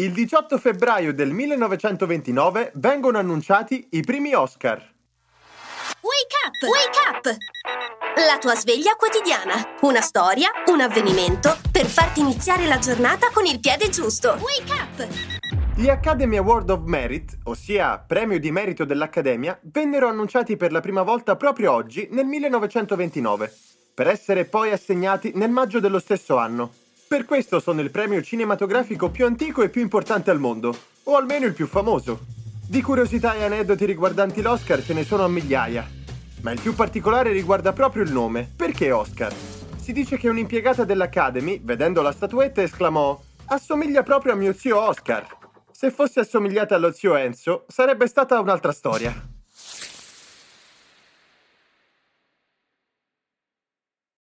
Il 18 febbraio del 1929 vengono annunciati i primi Oscar. Wake up! Wake up! La tua sveglia quotidiana. Una storia, un avvenimento per farti iniziare la giornata con il piede giusto. Wake up! Gli Academy Award of Merit, ossia premio di merito dell'Accademia, vennero annunciati per la prima volta proprio oggi, nel 1929, per essere poi assegnati nel maggio dello stesso anno. Per questo sono il premio cinematografico più antico e più importante al mondo, o almeno il più famoso. Di curiosità e aneddoti riguardanti l'Oscar ce ne sono a migliaia, ma il più particolare riguarda proprio il nome. Perché Oscar? Si dice che un'impiegata dell'Academy, vedendo la statuetta, esclamò Assomiglia proprio a mio zio Oscar. Se fosse assomigliata allo zio Enzo, sarebbe stata un'altra storia.